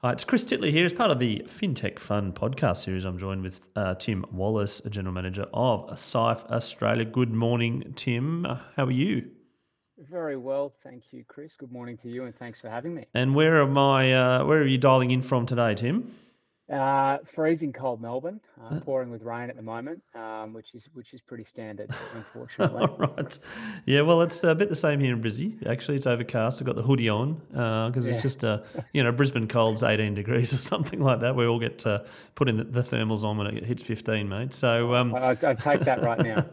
Hi, it's Chris Titley here. As part of the FinTech Fun podcast series, I'm joined with uh, Tim Wallace, a general manager of Syfe Australia. Good morning, Tim. How are you? Very well, thank you, Chris. Good morning to you, and thanks for having me. And where am I? Uh, where are you dialing in from today, Tim? Uh, freezing cold Melbourne, uh, pouring with rain at the moment, um, which is which is pretty standard, unfortunately. Right. Yeah, well, it's a bit the same here in Brizzy. Actually, it's overcast. I've got the hoodie on because uh, it's just uh, you know Brisbane cold's eighteen degrees or something like that. We all get uh, put in the, the, thermals on when it hits fifteen, mate. So um, I, I take that right now.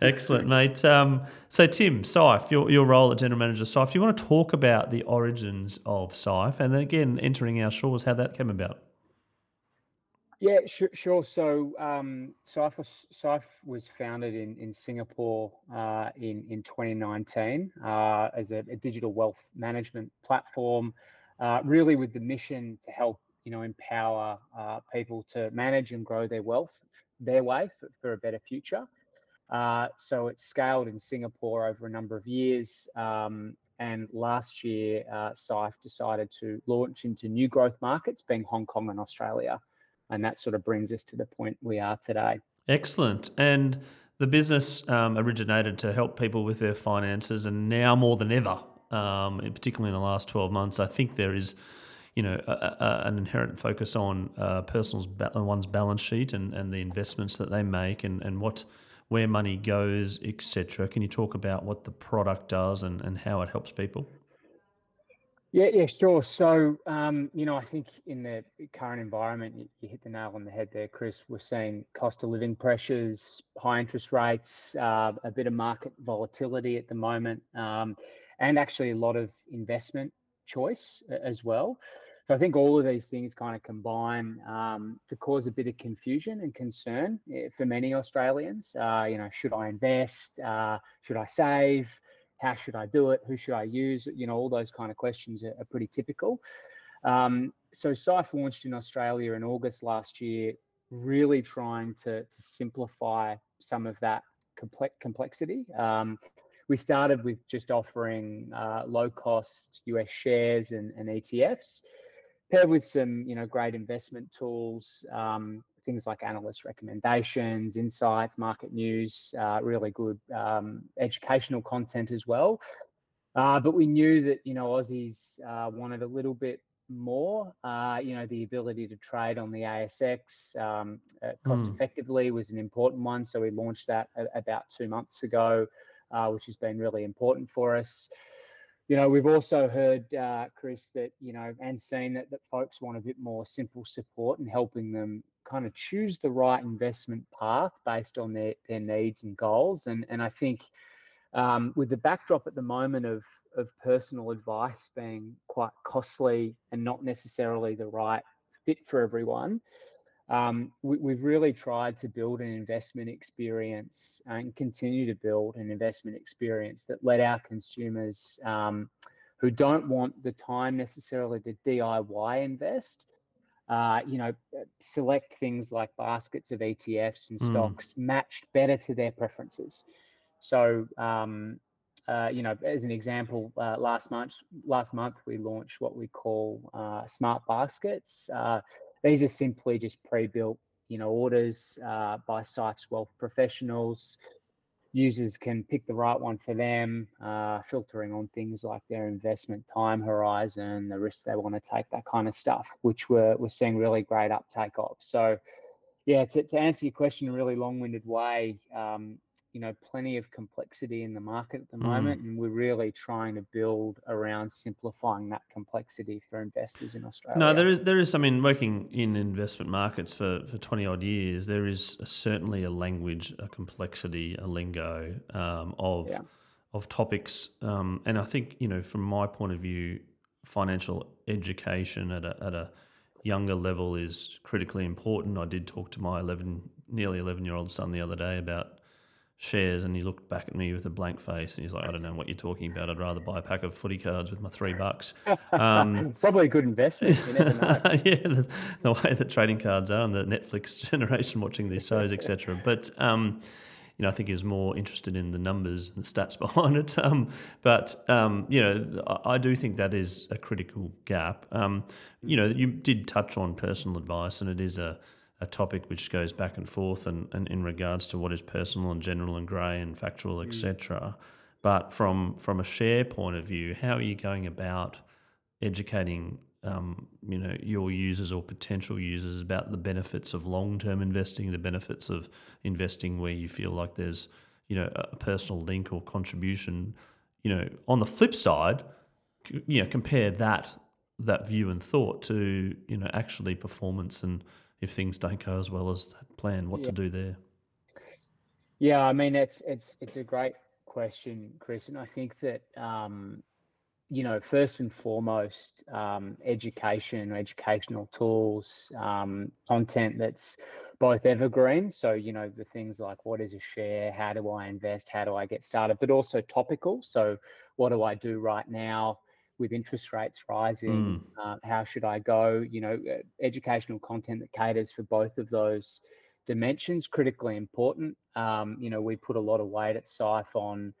Excellent, mate. Um, so Tim Syfe, your your role at general manager Syfe. Do you want to talk about the origins of Syfe and then again entering our shores, how that came about? Yeah, sure. So, um, was, was founded in in Singapore uh, in in 2019 uh, as a, a, digital wealth management platform, uh, really with the mission to help you know empower uh, people to manage and grow their wealth their way for, for a better future. Uh, so it scaled in Singapore over a number of years. Um, and last year, uh, decided to launch into new growth markets, being Hong Kong and Australia and that sort of brings us to the point we are today. Excellent. And the business um, originated to help people with their finances, and now more than ever, um, particularly in the last twelve months, I think there is, you know, a, a, an inherent focus on uh, person's one's balance sheet and, and the investments that they make, and, and what where money goes, etc. Can you talk about what the product does and, and how it helps people? Yeah, yeah, sure. So, um, you know, I think in the current environment, you, you, hit the nail on the head there, Chris. We're seeing cost of living pressures, high interest rates, uh, a bit of market volatility at the moment, um, and actually a lot of investment choice as well. So I think all of these things kind of combine um, to cause a bit of confusion and concern eh, for many Australians. Uh, you know, should I invest? Uh, should I save? How should I do it? Who should I use? You know, all those kind of questions are, are pretty typical. Um, so Syfe launched in Australia in August last year, really trying to, to simplify some of that complex complexity. Um, we started with just offering uh, low cost US shares and, and, ETFs, paired with some you know great investment tools, um, things like analyst recommendations, insights, market news, uh, really good um, educational content as well. Uh, but we knew that you know Aussies uh, wanted a little bit more. Uh, you know, the ability to trade on the ASX um, uh, cost mm. effectively was an important one. So we launched that a- about two months ago, uh, which has been really important for us you know, we've also heard, uh, Chris, that, you know, and seen that, that folks want a bit more simple support and helping them kind of choose the right investment path based on their, their needs and goals. And, and I think um, with the backdrop at the moment of, of personal advice being quite costly and not necessarily the right fit for everyone, um, we, have really tried to build an investment experience and continue to build an investment experience that let our consumers um, who don't want the time necessarily to DIY invest, uh, you know, select things like baskets of ETFs and mm. stocks matched better to their preferences. So, um, uh, you know, as an example, uh, last month, last month we launched what we call uh, smart baskets. Uh, these are simply just pre-built, you know, orders uh, by Syfe's wealth professionals users can pick the right one for them, uh, filtering on things like their investment time horizon, the risks they want to take, that kind of stuff, which we're, we're seeing really great uptake of. So, yeah, to, to answer your question in a really long winded way, um, you know plenty of complexity in the market at the mm. moment and we're really trying to build around simplifying that complexity for investors in australia no there is there is i mean working in investment markets for for 20 odd years there is a, certainly a language a complexity a lingo um, of yeah. of topics um, and i think you know from my point of view financial education at a, at a younger level is critically important i did talk to my 11 nearly 11 year old son the other day about shares and he looked back at me with a blank face and he's like, I don't know what you're talking about. I'd rather buy a pack of footy cards with my three bucks. Um, Probably a good investment. You never know. yeah, the, the, way that trading cards are and the Netflix generation watching these shows, etc. But um, you know, I think he was more interested in the numbers and the stats behind it. Um, but um, you know, I, I, do think that is a critical gap. Um, you know, you did touch on personal advice, and it is a a topic which goes back and forth and, and in regards to what is personal and general and grey and factual, etc. Mm. But from from a share point of view, how are you going about educating um, you know your users or potential users about the benefits of long term investing, the benefits of investing where you feel like there's you know a personal link or contribution. You know, on the flip side, you know, compare that that view and thought to you know actually performance and if things don't go as well as that plan, what yeah. to do there. Yeah, I mean it's it's it's a great question, Chris, and I think that um, you know, first and foremost, um, education, educational tools, um, content that's both evergreen. So, you know, the things like what is a share, how do I invest, how do I get started, but also topical. So, what do I do right now with interest rates rising? Mm. Uh, how should I go? You know, uh, educational content that caters for both of those dimensions critically important. Um, you know, we put a lot of weight at Syfe on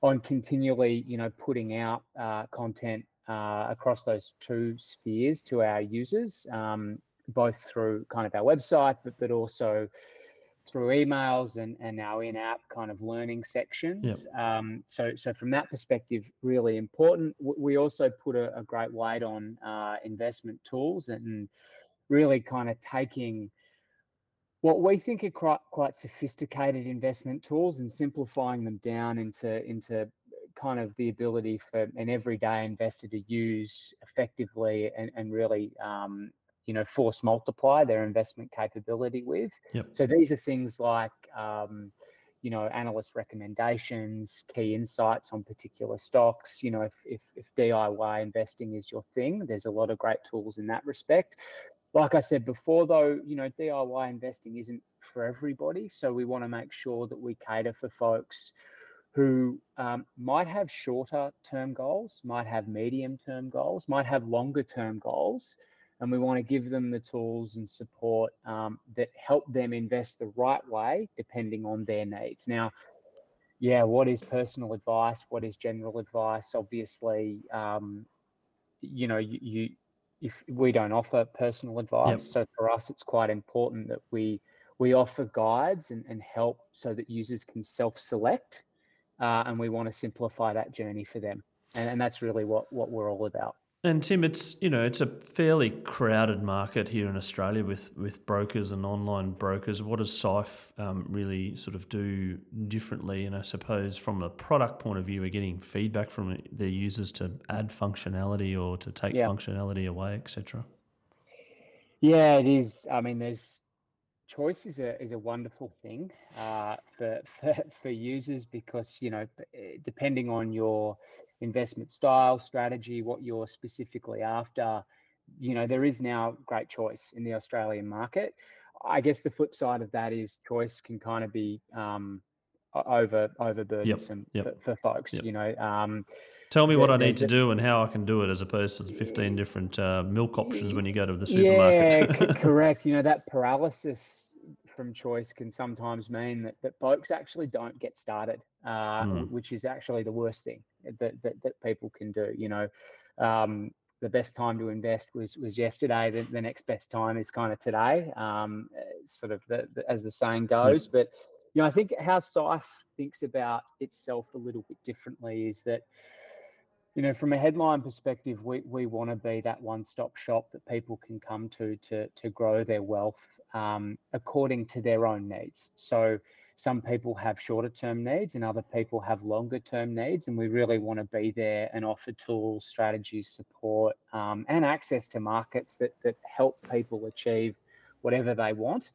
on continually, you know, putting out uh, content uh, across those two spheres to our users, um, both through kind of our website, but but also through emails and, and our in-app kind of learning sections. Yep. Um, so so from that perspective, really important. We also put a, a great weight on uh, investment tools and really kind of taking what we think are quite, quite sophisticated investment tools and simplifying them down into into kind of the ability for an everyday investor to use effectively and, and really um, you know force multiply their investment capability with yep. so these are things like um, you know analyst recommendations key insights on particular stocks you know if, if, if diy investing is your thing there's a lot of great tools in that respect like I said before, though, you know, DIY investing isn't for everybody. So we want to make sure that we cater for folks who um, might have shorter term goals, might have medium term goals, might have longer term goals. And we want to give them the tools and support um, that help them invest the right way, depending on their needs. Now, yeah, what is personal advice? What is general advice? Obviously, um, you know, you, you if we don't offer personal advice. Yep. So for us, it's quite important that we we offer guides and, and help so that users can self-select, uh, and we want to simplify that journey for them. And, and that's really what what we're all about. And Tim, it's you know it's a fairly crowded market here in Australia with with brokers and online brokers. What does Syfe um, really sort of do differently? And I suppose from a product point of view, we're getting feedback from their users to add functionality or to take yeah. functionality away, etc. Yeah, it is. I mean, there's choice is a is a wonderful thing uh, for, for for users because you know depending on your investment style, strategy, what you're specifically after, you know, there is now great choice in the Australian market. I guess the flip side of that is choice can kind of be um, over overburdensome yep, yep, for, for, folks. Yep. You know, um, tell me what I need to do and how I can do it, as opposed to the fifteen different uh, milk options when you go to the supermarket. Yeah, correct. You know that paralysis from choice can sometimes mean that, that folks actually don't get started, uh, mm. which is actually the worst thing that, that, that people can do. You know, um, the best time to invest was was yesterday. The, the next best time is kind of today, um, sort of the, the, as the saying goes. Mm. But you know, I think how Syfe thinks about itself a little bit differently is that you know, from a headline perspective, we, we want to be that one-stop shop that people can come to to to grow their wealth um, according to their own needs. So some people have shorter term needs and other people have longer term needs. And we really want to be there and offer tools, strategies, support, um, and access to markets that, that help people achieve whatever they want.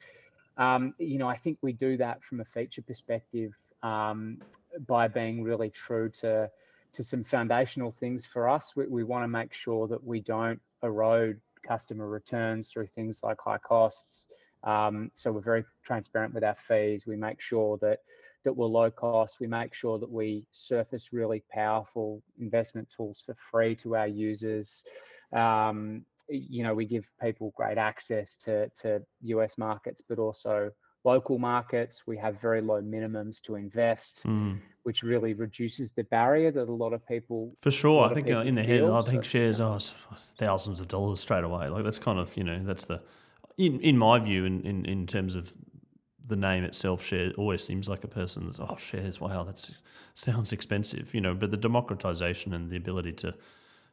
Um, you know, I think we do that from a feature perspective um, by being really true to to some foundational things for us. We, we want to make sure that we don't erode customer returns through things like high costs, um, so we're very transparent with our fees. We make sure that that we're low cost. We make sure that we surface really powerful investment tools for free to our users. Um, you know, we give people great access to to US markets, but also local markets. We have very low minimums to invest, mm. which really reduces the barrier that a lot of people. For sure, I think uh, in the head, I think shares are thousands of dollars straight away. Like that's kind of you know that's the in in my view in in, in terms of the name itself, share always seems like a person's oh shares. Wow, that sounds expensive, you know. But the democratization and the ability to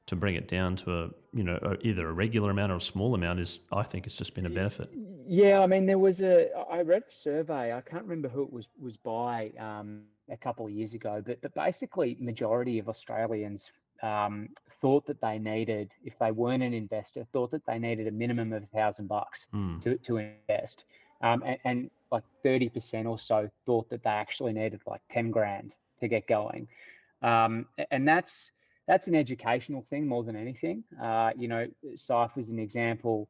to bring it down to a you know either a regular amount or a small amount is I think it's just been a benefit. Yeah, I mean there was a I read a survey I can't remember who it was was by um, a couple of years ago, but but basically majority of Australians um, thought that they needed if they weren't an investor thought that they needed a minimum of a thousand bucks mm. to to invest, um, and, and like thirty percent or so thought that they actually needed like ten grand to get going, um, and that's that's an educational thing more than anything. Uh, you know, SYFE is an example.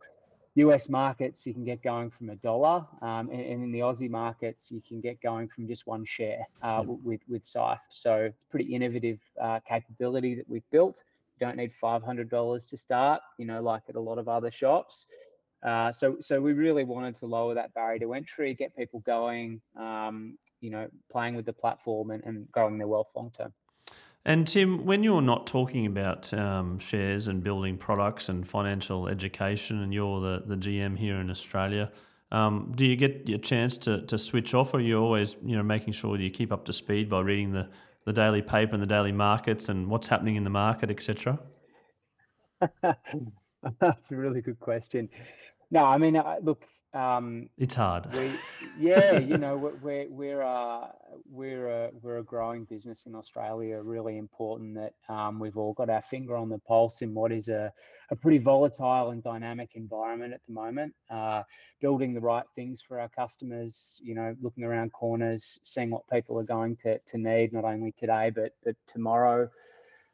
US markets, you can get going from a dollar, um, and, and, in the Aussie markets, you can get going from just one share uh, with with SYFE. So it's pretty innovative uh, capability that we've built. You don't need five hundred dollars to start, you know, like at a lot of other shops. Uh, so so we really wanted to lower that barrier to entry, get people going, um, you know, playing with the platform and, and growing their wealth long term. And Tim, when you're not talking about um, shares and building products and financial education, and you're the, the GM here in Australia, um, do you get your chance to, to switch off, or are you always you know making sure you keep up to speed by reading the, the daily paper and the daily markets and what's happening in the market, etc.? That's a really good question. No, I mean, look, um, it's hard. We, yeah, you know, we're we're uh, we're a we're a growing business in Australia. Really important that um, we've all got our finger on the pulse in what is a a pretty volatile and dynamic environment at the moment. Uh, building the right things for our customers. You know, looking around corners, seeing what people are going to to need not only today but but tomorrow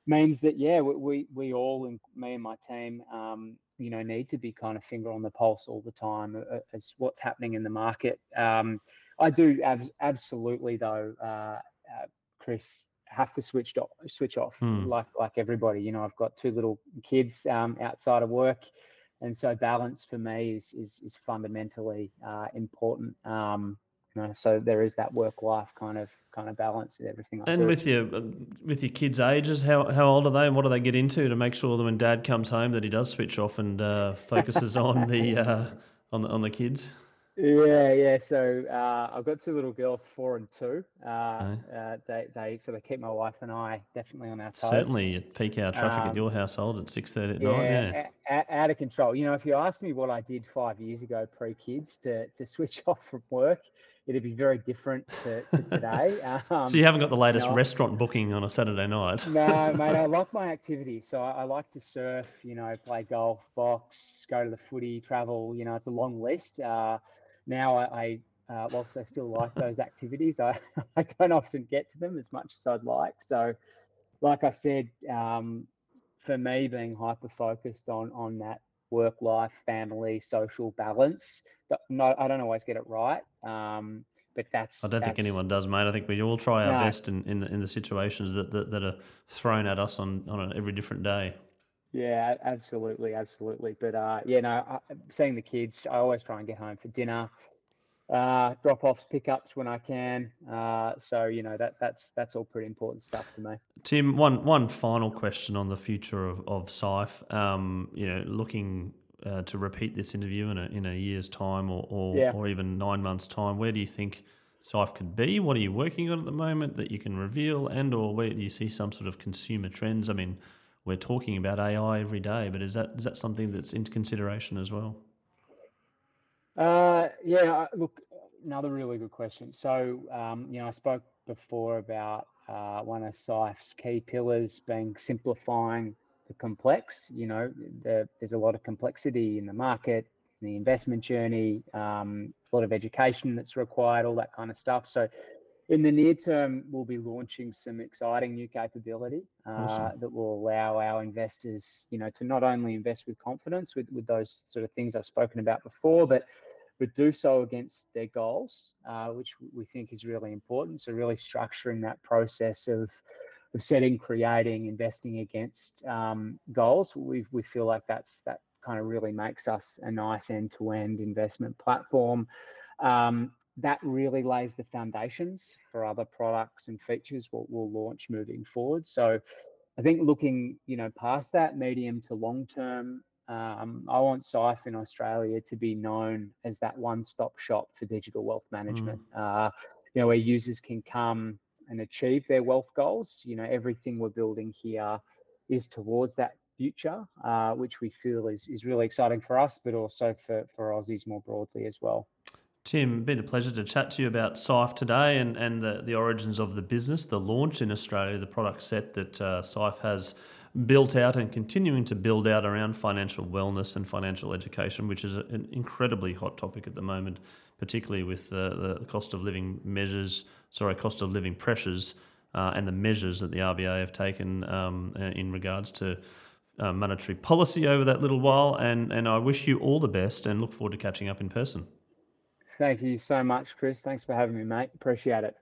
means that yeah, we we all, and me and my team, um, you know need to be kind of finger on the pulse all the time uh, uh, as what's happening in the market. Um, I do ab- absolutely though, uh, uh, Chris, have to switch off, switch off hmm. like like everybody. You know, I've got two little kids um, outside of work, and so balance for me is is, is fundamentally uh, important. Um, you know, so there is that work life kind of kind of balance everything. I and do. with your uh, with your kids' ages, how how old are they, and what do they get into to make sure that when Dad comes home that he does switch off and uh, focuses on the uh, on the on the kids? Yeah, yeah. So uh, I've got two little girls, four and two. Uh, okay. uh, they, they, so they keep my wife and I definitely on our toes. Certainly, peak hour traffic um, at your household at six thirty at yeah, night. Yeah, a- out of control. You know, if you asked me what I did five years ago pre kids to to switch off from work, it'd be very different to, to today. Um, so you haven't got the latest you know, restaurant booking on a Saturday night? no, mate. I like my activity. So I, I, like to surf. You know, play golf, box, go to the footy, travel. You know, it's a long list. Uh, now I, I uh, whilst I still like those activities, I, I don't often get to them as much as I'd like. So, like I said, um, for me, being hyper focused on on that work life, family, social balance. No, I don't always get it right. Um, but that's. I don't that's, think anyone does, mate. I think we all try our no. best in, in the, in the situations that, that, that are thrown at us on, on every different day. Yeah, absolutely, absolutely. But uh, yeah, no, I, seeing the kids, I always try and get home for dinner uh, drop offs, pickups when I can. Uh, so you know that that's that's all pretty important stuff to me. Tim, one one final question on the future of of SYFE. Um, you know, looking uh, to repeat this interview in a in a year's time or or, yeah. or even nine months time, where do you think SYFE could be? What are you working on at the moment that you can reveal, and or where do you see some sort of consumer trends? I mean, we're talking about AI every day, but is that is that something that's into consideration as well? Uh, yeah, look, another really good question. So, um, you know, I spoke before about uh, one of SYFE's key pillars being simplifying the complex. You know, the, there's a lot of complexity in the market, in the investment journey, um, a lot of education that's required, all that kind of stuff. So, in the near term, we'll be launching some exciting new capability uh, awesome. that will allow our investors, you know, to not only invest with confidence with, with those sort of things I've spoken about before, but but do so against their goals, uh, which we think is really important. So really structuring that process of of setting, creating, investing against um, goals, we we feel like that's that kind of really makes us a nice end-to-end investment platform. Um, that really lays the foundations for other products and features what we'll launch moving forward. So I think looking, you know, past that medium to long term, um, I want Syfe in Australia to be known as that one-stop shop for digital wealth management. Mm. Uh, you know, where users can come and achieve their wealth goals. You know, everything we're building here is towards that future, uh, which we feel is is really exciting for us, but also for for Aussies more broadly as well. Tim, been a pleasure to chat to you about Syfe today and, and the, the origins of the business, the launch in Australia, the product set that uh, Syfe has built out and continuing to build out around financial wellness and financial education, which is an incredibly hot topic at the moment, particularly with the, the cost of living measures, sorry, cost of living pressures uh, and the measures that the RBA have taken um, in regards to uh, monetary policy over that little while. And, and I wish you all the best and look forward to catching up in person. Thank you so much, Chris. Thanks for having me, mate. Appreciate it.